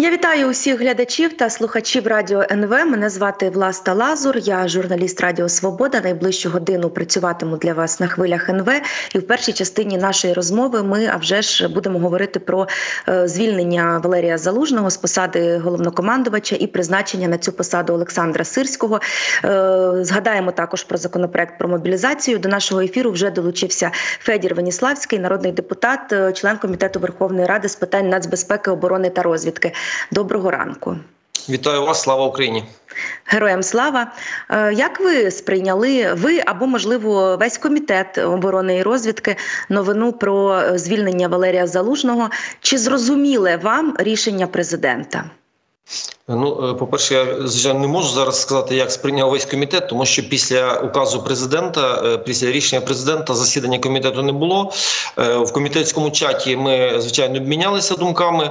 Я вітаю усіх глядачів та слухачів радіо НВ. Мене звати Власта Лазур. Я журналіст Радіо Свобода. Найближчу годину працюватиму для вас на хвилях НВ. І в першій частині нашої розмови ми а вже ж будемо говорити про е, звільнення Валерія Залужного з посади головнокомандувача і призначення на цю посаду Олександра Сирського. Е, згадаємо також про законопроект про мобілізацію. До нашого ефіру вже долучився Федір Веніславський, народний депутат, е, член комітету Верховної Ради з питань нацбезпеки, оборони та розвідки. Доброго ранку. Вітаю вас, слава Україні. Героям слава. Е, як ви сприйняли ви або, можливо, весь комітет оборони і розвідки новину про звільнення Валерія Залужного? Чи зрозуміле вам рішення президента? Ну, е, по перше, я звичайно не можу зараз сказати, як сприйняв весь комітет, тому що після указу президента, е, після рішення президента, засідання комітету не було. Е, в комітетському чаті ми звичайно обмінялися думками.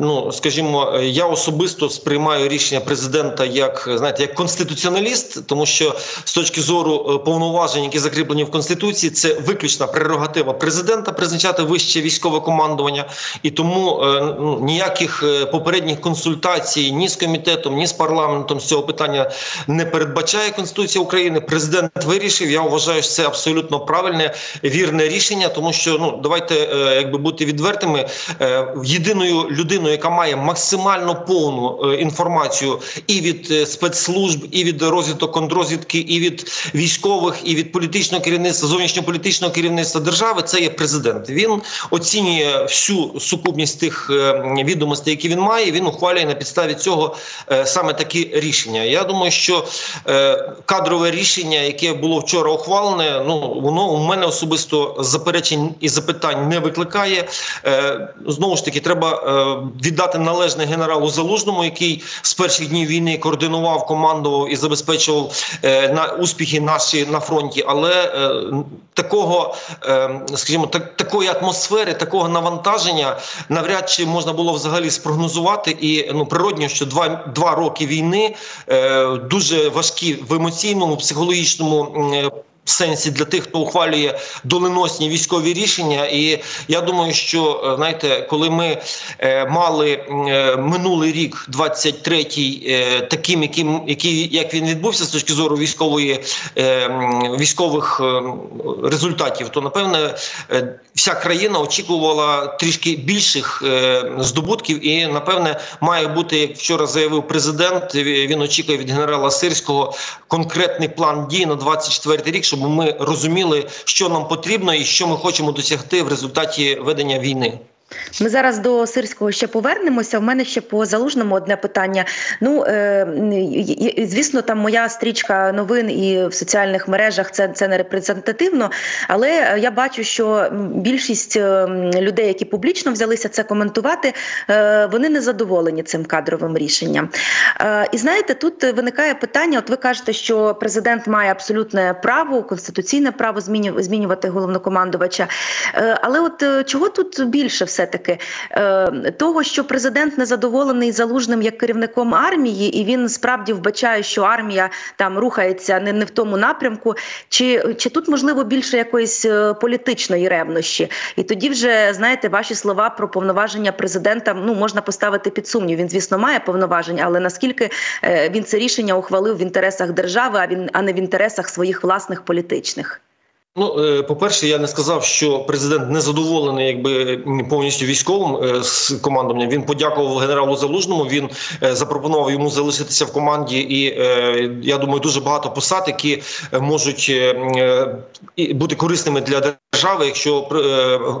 Ну, скажімо, я особисто сприймаю рішення президента як знаєте, як конституціоналіст, тому що з точки зору повноважень, які закріплені в конституції, це виключна прерогатива президента призначати вище військове командування, і тому ну, ніяких попередніх консультацій консультації ні з комітетом, ні з парламентом з цього питання не передбачає Конституція України. Президент вирішив. Я вважаю, що це абсолютно правильне вірне рішення, тому що ну давайте е, якби бути відвертими. Е, єдиною людиною, яка має максимально повну е, інформацію і від спецслужб, і від розвиток контрозвідки, і від військових, і від політичного керівництва, зовнішньополітичного керівництва держави, це є президент. Він оцінює всю сукупність тих відомостей, які він має. Він ухвалює на підставі підставі цього е, саме такі рішення. Я думаю, що е, кадрове рішення, яке було вчора ухвалене, ну воно у мене особисто заперечень і запитань не викликає. Е, знову ж таки, треба віддати належне генералу Залужному, який з перших днів війни координував, командував і забезпечував на успіхи наші на фронті, але такого, скажімо, так такої атмосфери, такого навантаження навряд чи можна було взагалі спрогнозувати і ну природні природньо, що два два роки війни е, дуже важкі в емоційному, психологічному. Е, Сенсі для тих, хто ухвалює доленосні військові рішення, і я думаю, що е, знаєте, коли ми е, мали е, минулий рік, 23-й, е, таким, яким який як він відбувся з точки зору військової е, військових е, результатів, то напевне вся країна очікувала трішки більших здобутків, і напевне має бути, як вчора заявив президент. Він очікує від генерала Сирського конкретний план дій на 24 рік, щоб ми розуміли, що нам потрібно і що ми хочемо досягти в результаті ведення війни. Ми зараз до сирського ще повернемося. В мене ще по залужному одне питання. Ну е, звісно, там моя стрічка новин і в соціальних мережах це це не репрезентативно, але я бачу, що більшість е, людей, які публічно взялися це коментувати, е, вони не задоволені цим кадровим рішенням. Е, і знаєте, тут виникає питання: от ви кажете, що президент має абсолютне право, конституційне право змінювати головнокомандувача. Е, але от е, чого тут більше все? Все таки е, того, що президент не задоволений залужним як керівником армії, і він справді вбачає, що армія там рухається не не в тому напрямку, чи чи тут можливо більше якоїсь е, політичної ревнощі? І тоді вже знаєте, ваші слова про повноваження президента ну можна поставити під сумнів. Він, звісно, має повноважень, але наскільки е, він це рішення ухвалив в інтересах держави, а він а не в інтересах своїх власних політичних. Ну, е, по перше, я не сказав, що президент не задоволений, якби повністю військовим е, з командуванням. Він подякував генералу Залужному. Він е, запропонував йому залишитися в команді, і я думаю, дуже багато посад, які можуть бути корисними для держави, якщо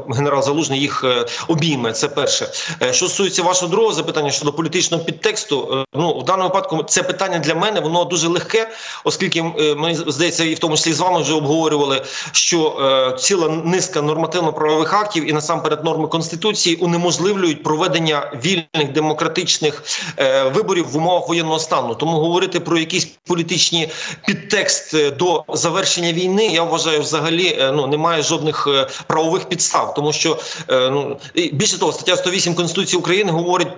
генерал Залужний їх обійме. Це перше. Що стосується вашого другого запитання щодо політичного підтексту, ну в даному випадку це питання для мене воно дуже легке, оскільки мені здається, і в тому числі з вами вже обговорювали що е, ціла низка нормативно-правових актів і насамперед норми конституції унеможливлюють проведення вільних демократичних е, виборів в умовах воєнного стану. Тому говорити про якісь політичні підтекст е, до завершення війни, я вважаю, взагалі е, ну немає жодних е, правових підстав, тому що е, ну більше того, стаття 108 конституції України говорить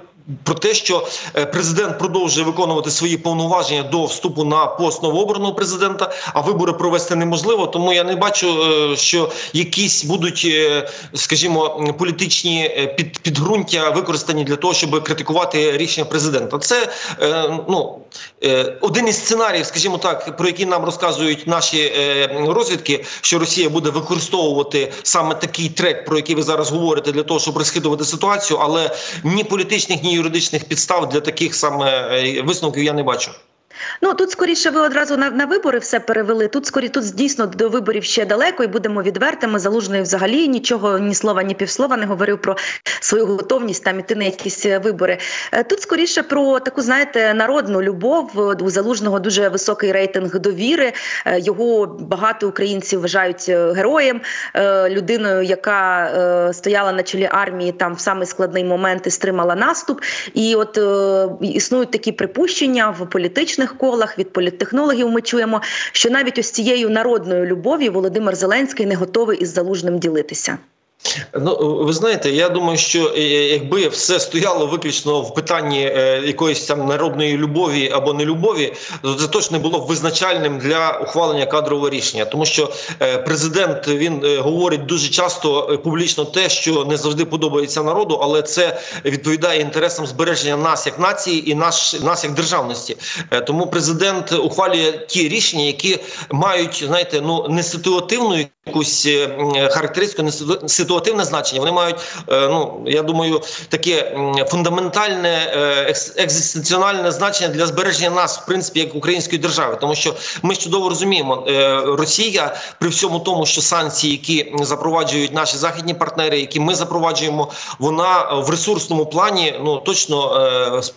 про те, що е, президент продовжує виконувати свої повноваження до вступу на пост новообраного президента, а вибори провести неможливо. Тому я не бачу, е, що якісь будуть, е, скажімо, політичні під, підґрунтя використані для того, щоб критикувати рішення президента. Це ну один із сценаріїв, скажімо так, про які нам розказують наші розвідки, що Росія буде використовувати саме такий трек, про який ви зараз говорите, для того, щоб розхитувати ситуацію, але ні політичних, ні юридичних підстав для таких саме е, висновків я не бачу. Ну тут скоріше ви одразу на на вибори все перевели. Тут скорі тут дійсно до виборів ще далеко, і будемо відвертими. Залужний взагалі нічого, ні слова, ні півслова не говорив про свою готовність там іти на якісь е, вибори. Е, тут скоріше про таку, знаєте, народну любов у залужного дуже високий рейтинг довіри. Е, його багато українців вважають героєм, людиною, яка стояла на чолі армії там в самий складний момент і стримала наступ. І от існують такі припущення в політичних політичних колах від політтехнологів ми чуємо, що навіть ось цією народною любов'ю Володимир Зеленський не готовий із залужним ділитися. Ну ви знаєте, я думаю, що е, якби все стояло виключно в питанні е, якоїсь там народної любові або нелюбові, то це точно було б визначальним для ухвалення кадрового рішення, тому що е, президент він говорить дуже часто публічно те, що не завжди подобається народу, але це відповідає інтересам збереження нас як нації і наш нас як державності. Тому президент ухвалює ті рішення, які мають знаєте, ну не ситуативну якусь характеристику, не ситуативну ситуативне значення. Вони мають, е, ну я думаю, таке фундаментальне е, екзистенціональне значення для збереження нас, в принципі, як української держави, тому що ми чудово розуміємо, е, Росія при всьому тому, що санкції, які запроваджують наші західні партнери, які ми запроваджуємо, вона в ресурсному плані ну точно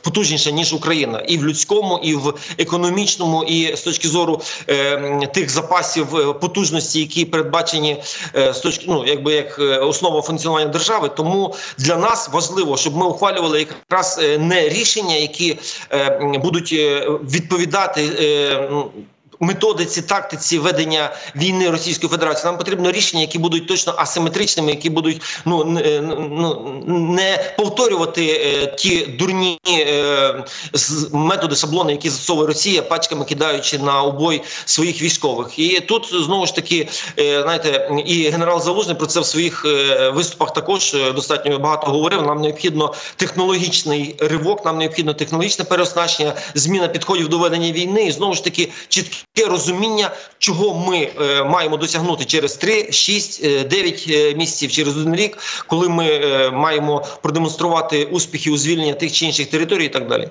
потужніша ніж Україна, і в людському, і в економічному, і з точки зору тих запасів потужності, які передбачені з точки, ну якби як основа функціонування держави. Тому для нас важливо, щоб ми ухвалювали якраз е, не рішення, які е, будуть е, відповідати методиці тактиці ведення війни Російської Федерації. Нам потрібно рішення, які будуть точно асиметричними, які будуть ну ну не повторювати е, ті дурні е, методи шаблони, які застосовує Росія, пачками кидаючи на обой своїх військових. І тут знову ж таки е, знаєте, і генерал Залужний про це в своїх е, виступах також е, достатньо багато говорив. Нам необхідно технологічний ривок, нам необхідно технологічне переоснащення, зміна підходів до ведення війни і знову ж таки чіткі чітке розуміння, чого ми е, маємо досягнути через 3, 6, 9 місяців, через один рік, коли ми е, маємо продемонструвати успіхи у звільнення тих чи інших територій, і так далі.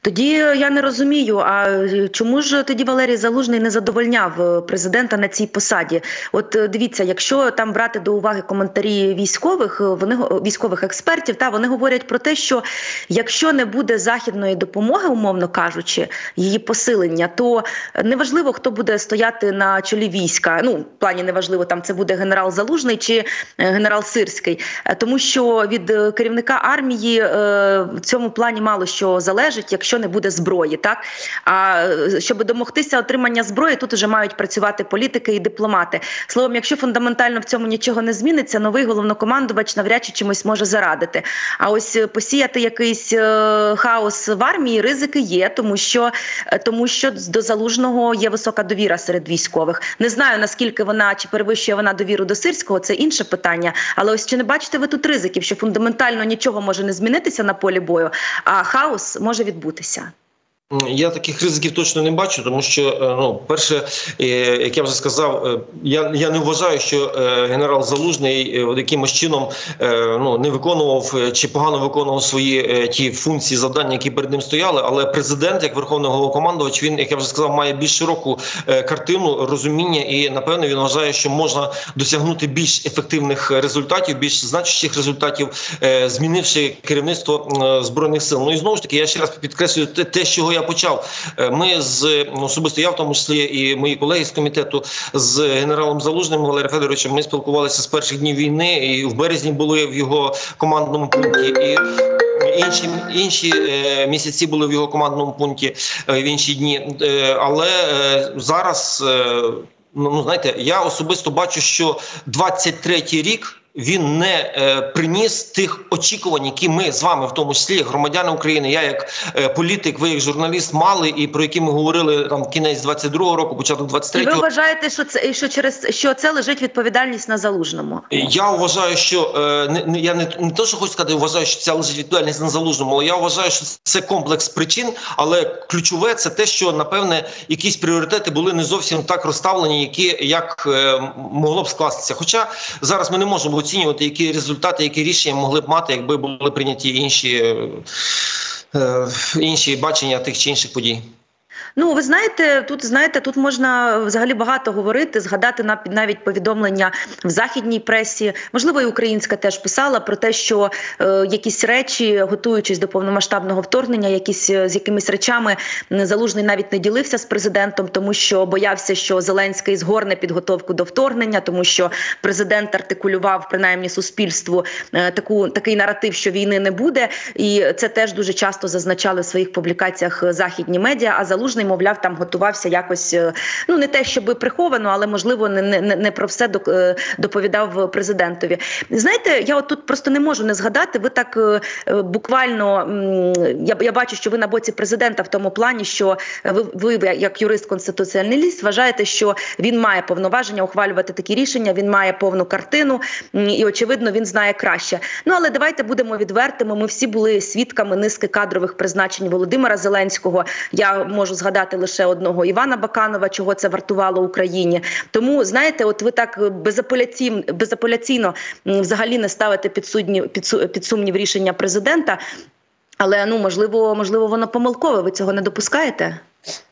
Тоді я не розумію, а чому ж тоді Валерій Залужний не задовольняв е, президента на цій посаді? От е, дивіться, якщо там брати до уваги коментарі військових, е, вони військових експертів, та вони говорять про те, що якщо не буде західної допомоги, умовно кажучи, її посилення, то неважливо, хто буде стояти на чолі війська. Ну, в плані неважливо, там це буде генерал Залужний чи генерал Сирський, тому що від керівника армії в цьому плані мало що залежить якщо не буде зброї, так а е, щоб домогтися отримання зброї, тут вже мають працювати політики і дипломати. Словом, якщо фундаментально в цьому нічого не зміниться, новий головнокомандувач навряд чи чимось може зарадити. А ось е, посіяти якийсь е, хаос в армії ризики є, тому що тому що до залужного є висока довіра серед військових. Не знаю наскільки вона чи перевищує вона довіру до сирського, це інше питання. Але ось чи не бачите ви тут ризиків, що фундаментально нічого може не змінитися на полі бою, а хаос може відбутися. 的想。Я таких ризиків точно не бачу, тому що е, ну, перше, е, як я вже сказав, е, я я не вважаю, що генерал Залужний якимось чином ну не виконував чи погано виконував свої ті функції завдання, які перед ним стояли. Але президент, як верховний головнокомандувач, він як я вже сказав, має більш широку картину розуміння, і напевно він вважає, що можна досягнути більш ефективних результатів, більш значущих результатів, змінивши керівництво збройних сил. Ну і знову ж таки, я ще раз підкреслюю те, чого я я почав. Е, ми з особисто я в тому числі і мої колеги з комітету з генералом Залужним Валерієм Федоровичем. Ми спілкувалися з перших днів війни, і в березні були в його командному пункті. І Інші інші е, місяці були в його командному пункті е, в інші дні, але зараз е, ну знаєте, я особисто бачу, що 23-й рік він не е, приніс тих очікувань, які ми з вами, в тому числі як громадяни України, я як е, політик, ви як журналіст, мали і про які ми говорили там кінець 22-го року, початок І ви вважаєте, що це що через що це лежить відповідальність на залужному? Я вважаю, що е, не, не я не, не то, що хочу сказати, вважаю, що ця лежить відповідальність на залужному, але я вважаю, що це комплекс причин. Але ключове це те, що напевне якісь пріоритети були не зовсім так розставлені, які як е, могло б скластися. Хоча зараз ми не можемо оцінювати, які результати, які рішення могли б мати, якби були прийняті інші, е, інші бачення тих чи інших подій. Ну, ви знаєте, тут знаєте, тут можна взагалі багато говорити, згадати на навіть повідомлення в західній пресі, можливо, і українська теж писала про те, що е, якісь речі, готуючись до повномасштабного вторгнення, якісь е, з якимись речами залужний навіть не ділився з президентом, тому що боявся, що Зеленський згорне підготовку до вторгнення, тому що президент артикулював принаймні суспільству е, таку такий наратив, що війни не буде, і це теж дуже часто зазначали в своїх публікаціях е, західні медіа. А залужний, мовляв, там готувався якось е, ну не те, щоби приховано, але можливо не не, не про все е, доповідав президентові. Знаєте, я от тут просто не можу не згадати. Ви так е, буквально я, я бачу, що ви на боці президента в тому плані, що ви, ви як юрист конституціоналіст вважаєте, що він має повноваження ухвалювати такі рішення. Він має повну картину, і очевидно, він знає краще. Ну але давайте будемо відвертими. Ми всі були свідками низки кадрових призначень Володимира Зеленського. Я можу згадати лише одного Івана Баканова, чого це вартувало Україні. Тому знаєте, от ви так безапеляційно, безапеляційно взагалі не ставите під судні під, під сумнів рішення президента. Але ну можливо, можливо, воно помилкове. Ви цього не допускаєте?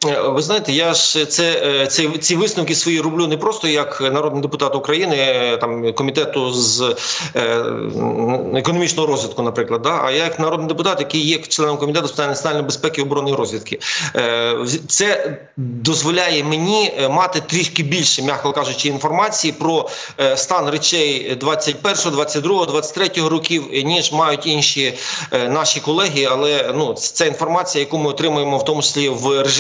Е, Ви знаєте, я ж це, е, це ці висновки свої роблю не просто як народний депутат України, е, там комітету з е, економічного розвитку, наприклад, да? а як народний депутат, який є членом комітету з питань національної безпеки оборони і розвідки. Е, Це дозволяє мені мати трішки більше, м'яко кажучи, інформації про стан речей 21, 22, 23 років, ніж мають інші наші колеги. Але ну це інформація, яку ми отримуємо в тому числі в режимі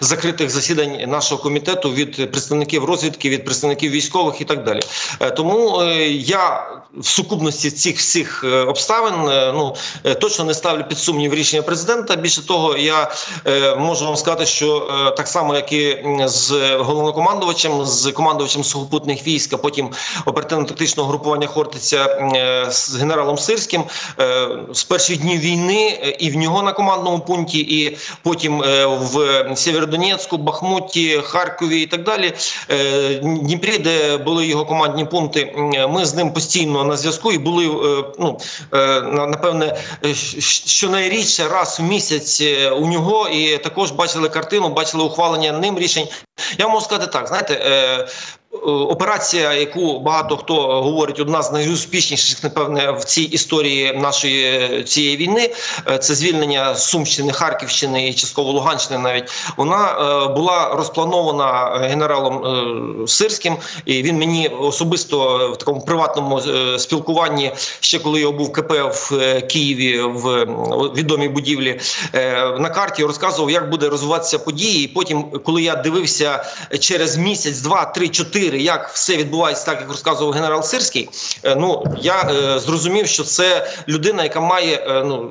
закритих засідань нашого комітету від представників розвідки, від представників військових і так далі. Е, Тому е, я в сукупності цих всіх е, обставин ну точно не ставлю під сумнів рішення президента. Більше того, я можу вам сказати, що так само, як і з головнокомандувачем, з командувачем сухопутних військ, а потім оперативно-тактичного групування Хортиця з генералом Сирським, з перших днів війни і в нього на командному пункті, і потім в Сєвєродонецьку, Бахмуті, Харкові і так далі. Е, Дніпрі, де були його командні пункти, ми з ним постійно на зв'язку і були е, ну е, напевне що щонайрідше раз в місяць у нього, і також бачили картину, бачили ухвалення ним рішень. Я можу сказати так: знаєте. Е, Операція, яку багато хто говорить, одна з найуспішніших, напевне, в цій історії нашої цієї війни, е, це звільнення Сумщини, Харківщини і частково Луганщини. Навіть вона е, була розпланована генералом Сирським, і він мені особисто в такому приватному спілкуванні, ще коли я був КП в Києві в відомій будівлі, на карті розказував, як буде розвиватися події. І потім, коли я дивився через місяць, два, три, чотири, як все відбувається, так як розказував генерал Сирський. е, Ну я е, зрозумів, що це людина, яка має е, ну.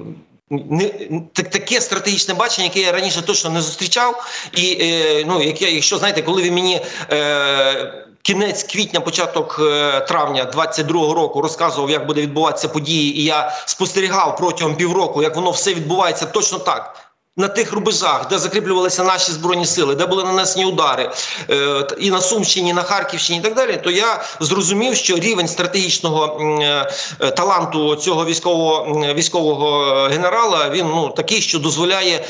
Не так, таке стратегічне бачення, яке я раніше точно не зустрічав, і е, ну яке, якщо знаєте, коли ви мені е, кінець квітня, початок е, травня 22-го року розказував, як буде відбуватися події, і я спостерігав протягом півроку, як воно все відбувається точно так. На тих рубежах, де закріплювалися наші збройні сили, де були нанесені удари е, і на Сумщині, і на Харківщині, і так далі, то я зрозумів, що рівень стратегічного е, е, таланту цього військового військового генерала він ну такий, що дозволяє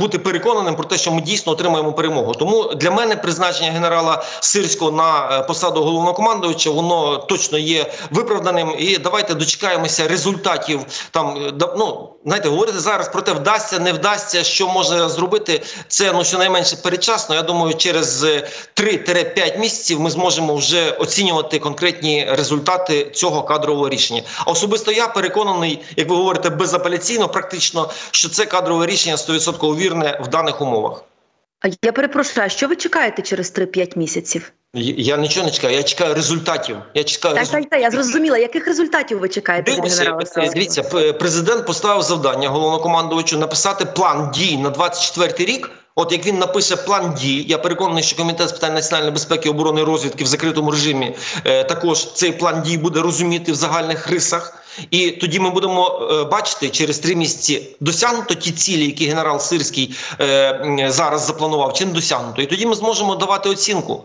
бути переконаним про те, що ми дійсно отримаємо перемогу. Тому для мене призначення генерала Сирського на посаду головнокомандувача воно точно є виправданим. І давайте дочекаємося результатів. Там ну знаєте, говорити зараз про те, вдасться, не вдасться, що може зробити це ну щонайменше передчасно. Я думаю, через е, 3-5 місяців ми зможемо вже оцінювати конкретні результати цього кадрового рішення. Особисто я переконаний, як ви говорите, безапеляційно, практично, що це кадрове рішення 100% вірне в даних умовах. Я перепрошую, що ви чекаєте через 3-5 місяців? Я нічого не чекаю. Я чекаю результатів. Я чекаю Так, результатів. так, так, я зрозуміла. Яких результатів ви чекаєте Дивіться, генерала дивіться, президент поставив завдання головнокомандувачу написати план дій на 24 рік. От як він напише план дій, я переконаний, що комітет з питань національної безпеки, оборони і розвідки в закритому режимі е, також цей план дій буде розуміти в загальних рисах. І тоді ми будемо е, бачити через три місяці досягнуто ті цілі, які генерал Сирський е, зараз запланував, чи не досягнуто. І тоді ми зможемо давати оцінку.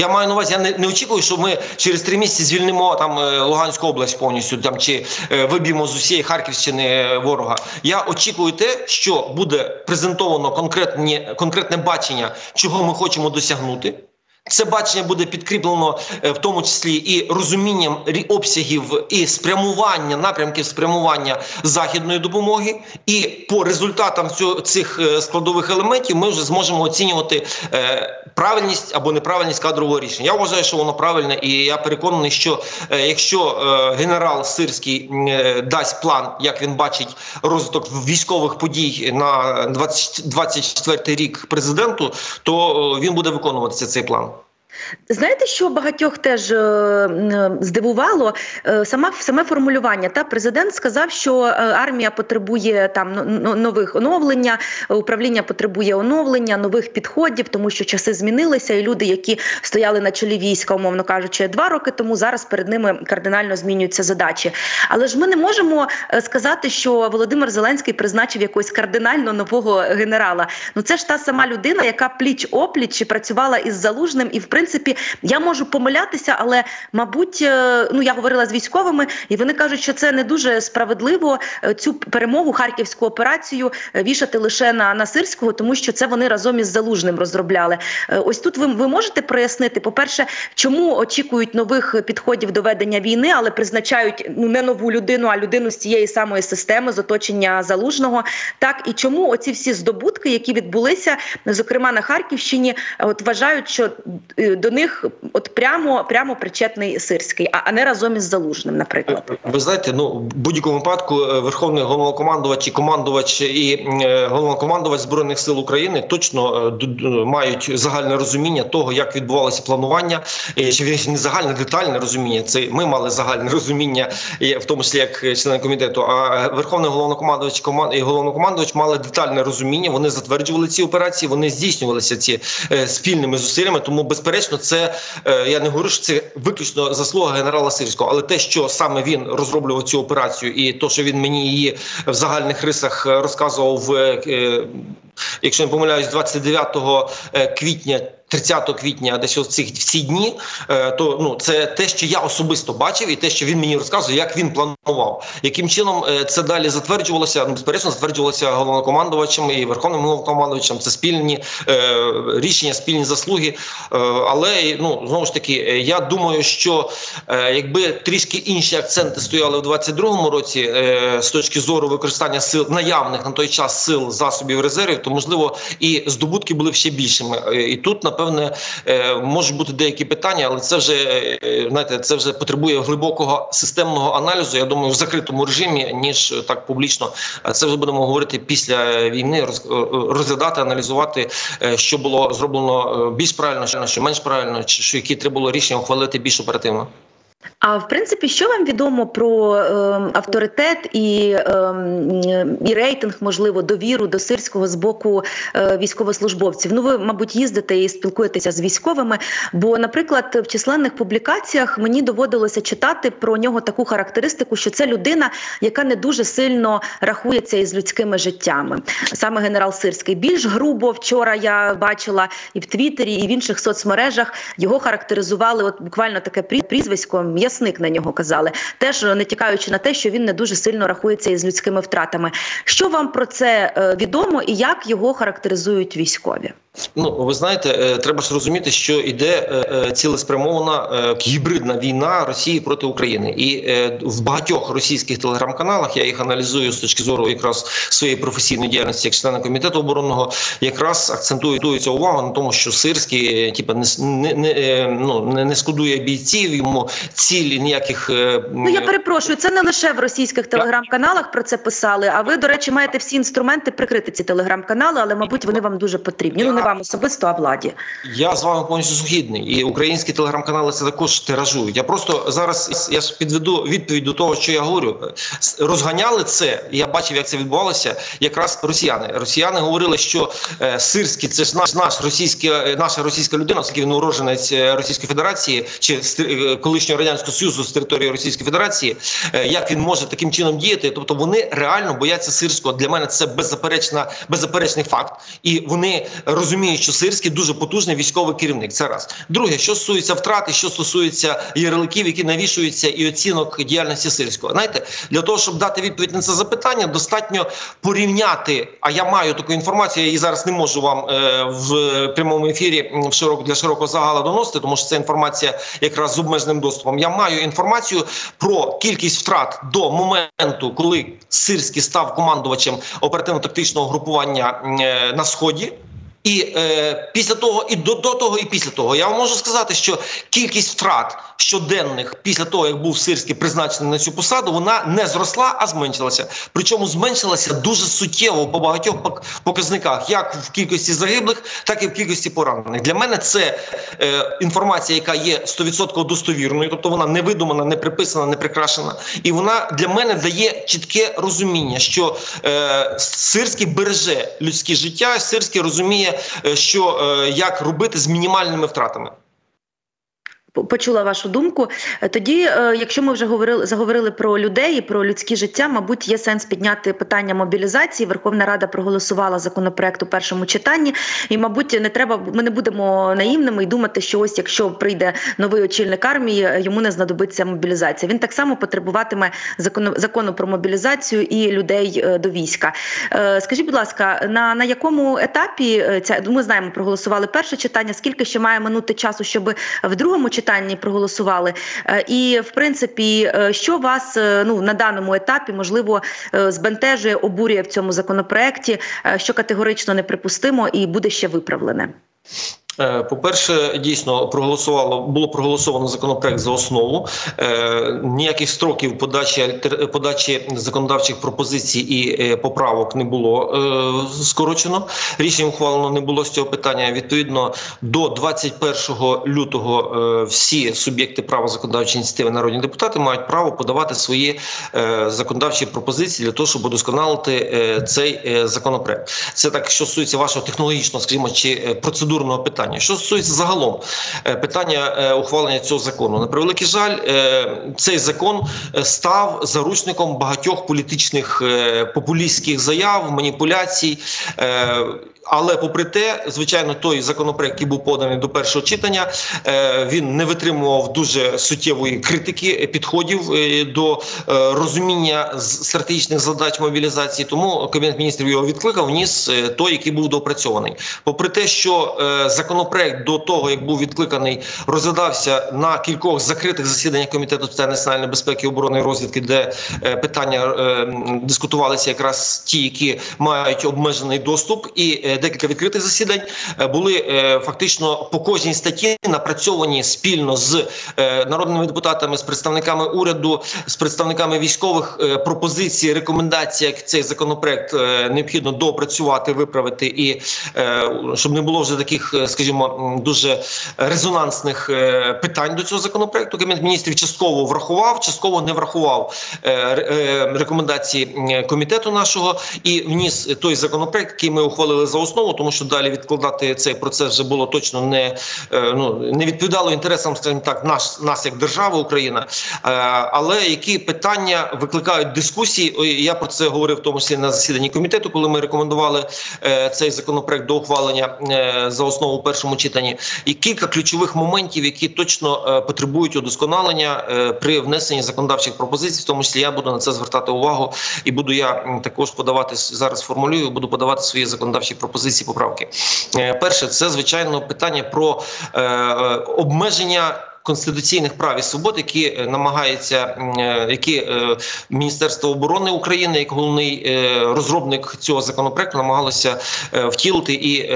Я маю на увазі, я не, не очікую, що ми через три місяці звільнимо там е, Луганську область повністю там чи е, виб'ємо з усієї Харківщини е, ворога. Я очікую те, що буде презентовано конкретні конкретне бачення, чого ми хочемо досягнути. Це бачення буде підкріплено е, в тому числі і розумінням обсягів і спрямування напрямків спрямування західної допомоги. І по результатам цього цих е, складових елементів ми вже зможемо оцінювати е, правильність або неправильність кадрового рішення. Я вважаю, що воно правильне, і я переконаний, що якщо генерал Сирський дасть план, як він бачить розвиток військових подій на 20, 24 рік президенту, то він буде виконуватися цей план. Знаєте, що багатьох теж е, здивувало Е, сама саме формулювання. Та президент сказав, що е, армія потребує там но- но- нових оновлення, е, управління потребує оновлення, нових підходів, тому що часи змінилися, і люди, які стояли на чолі війська, умовно кажучи, два роки тому зараз перед ними кардинально змінюються задачі. Але ж ми не можемо е, сказати, що Володимир Зеленський призначив якогось кардинально нового генерала. Ну це ж та сама людина, яка пліч опліч працювала із залужним, і в принципі я можу помилятися, але мабуть, е, ну я говорила з військовими, і вони кажуть, що це не дуже справедливо е, цю перемогу харківську операцію е, вішати лише на, на Сирського, тому що це вони разом із залужним розробляли. Ось тут ви, ви можете прояснити, по-перше, чому очікують нових підходів до ведення війни, але призначають ну не нову людину, а людину з цієї самої системи з оточення залужного. Так і чому оці всі здобутки, які відбулися, зокрема на Харківщині, от вважають, що до них от прямо прямо причетний Сирський, а, а не разом із залужним, наприклад. Ви знаєте, ну в будь-якому випадку е, верховний головнокомандувач і командувач і е, головнокомандувач збройних сил України точно е, мають загальне розуміння того, як відбувалося планування, е, чи не загальне детальне розуміння. Це ми мали загальне розуміння, е, в тому числі як члени комітету. А верховний головнокомандувач коман- і головнокомандувач мали детальне розуміння. Вони затверджували ці операції, вони здійснювалися ці е, спільними зусиллями. Тому, безперечно, це е, я не говорю, що це виключно заслуга генерала Сирського, але те, що саме він розроблював цю операцію, і то, що він мені її в загальних рисах е, розказував, в, е, якщо не помиляюсь, 29 е, квітня. 30 квітня, десь в цих в ці дні, е, то ну це те, що я особисто бачив, і те, що він мені розказує, як він планував, яким чином е, це далі затверджувалося. Ну, безперечно, затверджувалося головнокомандувачем і верховним головнокомандувачем. Це спільні е, рішення, спільні заслуги. Е, але ну знову ж таки, я думаю, що е, якби трішки інші акценти стояли в 22-му році з точки зору використання сил наявних на той час сил засобів резервів, то можливо і здобутки були ще більшими. Е, І тут, напевне, е, можуть бути деякі питання, але це вже е, знаєте, це вже потребує глибокого системного аналізу. Я думаю, в закритому режимі, ніж так публічно. Це вже будемо говорити після війни, роз- розглядати, аналізувати, що було зроблено більш правильно, що менш правильно, чи що які треба було рішення ухвалити більш оперативно. А в принципі, що вам відомо про ем, авторитет і, ем, і рейтинг, можливо, довіру до сирського з боку е, військовослужбовців? Ну, ви, мабуть, їздите і спілкуєтеся з військовими. Бо, наприклад, в численних публікаціях мені доводилося читати про нього таку характеристику, що це людина, яка не дуже сильно рахується із людськими життями. Саме генерал Сирський більш грубо вчора я бачила і в Твіттері, і в інших соцмережах його характеризували. От буквально таке прі- прізвисько м'ясник на нього казали, теж не тікаючи на те, що він не дуже сильно рахується із людськими втратами. Що вам про це е, відомо і як його характеризують військові? Ну ви знаєте, е, треба ж розуміти, що йде е, е, цілеспрямована е, гібридна війна Росії проти України, і е, в багатьох російських телеграм-каналах я їх аналізую з точки зору якраз своєї професійної діяльності як члена комітету оборонного, якраз акцентується увагу на тому, що Сирський е, типа не не, не, е, ну, не, не скудує бійців. Йому ці цілі, ніяких е, Ну я перепрошую, це не лише в російських телеграм-каналах про це писали. А ви, до речі, маєте всі інструменти прикрити ці телеграм-канали, але мабуть вони вам дуже потрібні. Ну не вам особисто, а владі. Я з вами повністю згідний, і українські телеграм-канали це також тиражують. Я просто зараз я підведу відповідь до того, що я говорю. Розганяли це. Я бачив, як це відбувалося. Якраз росіяни. Росіяни говорили, що е, сирський це ж наш наш російський, наша російська людина, оскільки він уроженець Російської Федерації чи е, колишнього радянського союзу з території Російської Федерації. Е, як він може таким чином діяти? Тобто вони реально бояться сирського. Для мене це беззаперечна беззаперечний факт, і вони розуміють, що сирський дуже потужний військовий керівник. Це раз друге, що стосується втрати, що стосується ярликів, які навішуються, і оцінок діяльності сирського. Знаєте, для того, щоб дати відповідь на це запитання, достатньо порівняти. А я маю таку інформацію, я її зараз не можу вам е, в прямому ефірі в широк для широкого загала доносити, тому що це інформація якраз з обмеженим доступом. Я маю інформацію про кількість втрат до моменту, коли Сирський став командувачем оперативно-тактичного групування е, на сході. І е, після того, і до, до того, і після того, я вам можу сказати, що кількість втрат щоденних після того, як був Сирський призначений на цю посаду, вона не зросла, а зменшилася. Причому зменшилася дуже суттєво по багатьох показниках, як в кількості загиблих, так і в кількості поранених. Для мене це е, інформація, яка є 100% достовірною, тобто вона не видумана, не приписана, не прикрашена. І вона для мене дає чітке розуміння, що е, Сирський береже людське життя, Сирський розуміє. Е, що е, як робити з мінімальними втратами. Почула вашу думку. Е, тоді, якщо ми вже говорили заговорили про людей, і про людське життя, мабуть, є сенс підняти питання мобілізації. Верховна Рада проголосувала законопроект у першому читанні, і, мабуть, не треба. Ми не будемо наївними і думати, що ось якщо прийде новий очільник армії, йому не знадобиться мобілізація. Він так само потребуватиме закону закону про мобілізацію і людей до війська. Скажіть, будь ласка, на на якому етапі ця ми знаємо, проголосували перше читання? Скільки ще має минути часу, щоб в другому читанні читанні проголосували. І в принципі, що вас ну на даному етапі можливо збентежує, обурює в цьому законопроекті, що категорично неприпустимо і буде ще виправлене. Е, По перше, дійсно проголосувало було проголосовано законопроект за основу. Е, ніяких строків подачі подачі законодавчих пропозицій і е, поправок не було скорочено. Рішення ухвалено не було з цього питання. Відповідно до 21 лютого всі суб'єкти права законодавчої ініціативи народні депутати мають право подавати свої законодавчі пропозиції для того, щоб удосконалити цей законопроект. Це так, що стосується вашого технологічного, скажімо, чи процедурного питання питання. Що стосується загалом е, питання е, ухвалення цього закону, на превеликий жаль, е, цей закон став заручником багатьох політичних популістських заяв, маніпуляцій. Але, попри те, звичайно, той законопроект, який був поданий до першого читання, він не витримував дуже суттєвої критики підходів до розуміння стратегічних задач мобілізації. Тому кабінет міністрів його відкликав, вніс той, який був допрацьований. Попри те, що законопроект до того, як був відкликаний, розглядався на кількох закритих засіданнях комітету з національної безпеки, оборони і розвідки, де питання дискутувалися якраз ті, які мають обмежений доступ і декілька відкритих засідань е, були е, фактично по кожній статті напрацьовані спільно з е, народними депутатами, з представниками уряду, з представниками військових пропозиції, рекомендації, як цей законопроект необхідно доопрацювати, виправити, і щоб не було вже таких, скажімо, дуже резонансних питань до цього законопроекту. Кабінет міністрів частково врахував, частково не врахував рекомендації комітету нашого і вніс той законопроект, який ми ухвалили за основу, тому що далі відкладати цей процес вже було точно не е, ну не відповідало інтересам, скажімо так, наш нас як держави Україна. Е, але які питання викликають дискусії? Я про це говорив в тому числі на засіданні комітету, коли ми рекомендували е, цей законопроект до ухвалення за основу у першому читанні. І кілька ключових моментів, які точно потребують удосконалення при внесенні законодавчих пропозицій, в тому числі я буду на це звертати увагу, і буду я також подавати зараз. Формулюю, буду подавати свої законодавчі пропозиції пропозиції поправки. Е, перше, це звичайно питання про е, обмеження конституційних прав і свобод, які е, намагається, е, які е, Міністерство оборони України, як головний розробник цього законопроекту, намагалося втілити. І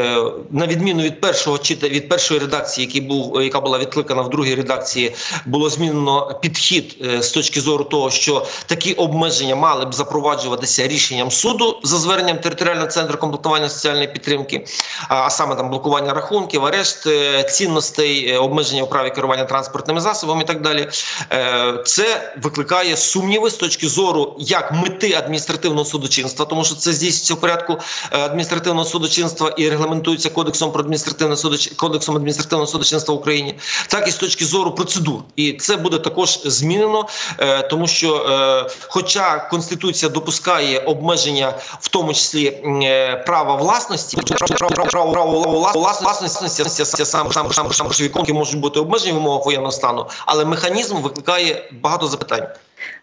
на відміну від першого чита від першої редакції, який був яка була відкликана в другій редакції, було змінено підхід з точки зору того, що такі обмеження мали б запроваджуватися рішенням суду за зверненням територіального центру комплектування соціальної підтримки, а, саме там блокування рахунків, арешт цінностей, обмеження у праві керування транспортними засобами і так далі. Е, Це викликає сумніви з точки зору як мети адміністративного судочинства, тому що це здійснюється в порядку е, адміністративного судочинства і регламентується кодексом про адміністративне судоч... кодексом адміністративного судочинства в Україні, так і з точки зору процедур. І це буде також змінено, е, тому що, е, хоча конституція допускає обмеження, в тому числі е, права власності, право, право, право, власності, сам сам сам сам можуть бути обмежені в умовах воєнного стану, але механізм викликає багато запитань.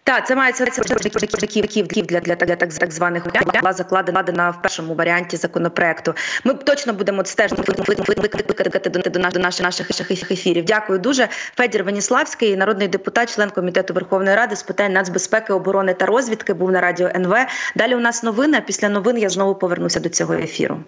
Так, це мається для, для, для так, так званих була закладена в першому варіанті законопроекту. Ми точно будемо стежити викликати до, до, наших наших ефірів. Дякую дуже. Федір Веніславський, народний депутат, член комітету Верховної Ради з питань нацбезпеки, оборони та розвідки, був на радіо НВ. Далі у нас новини. Після новин я знову повернуся до цього ефіру.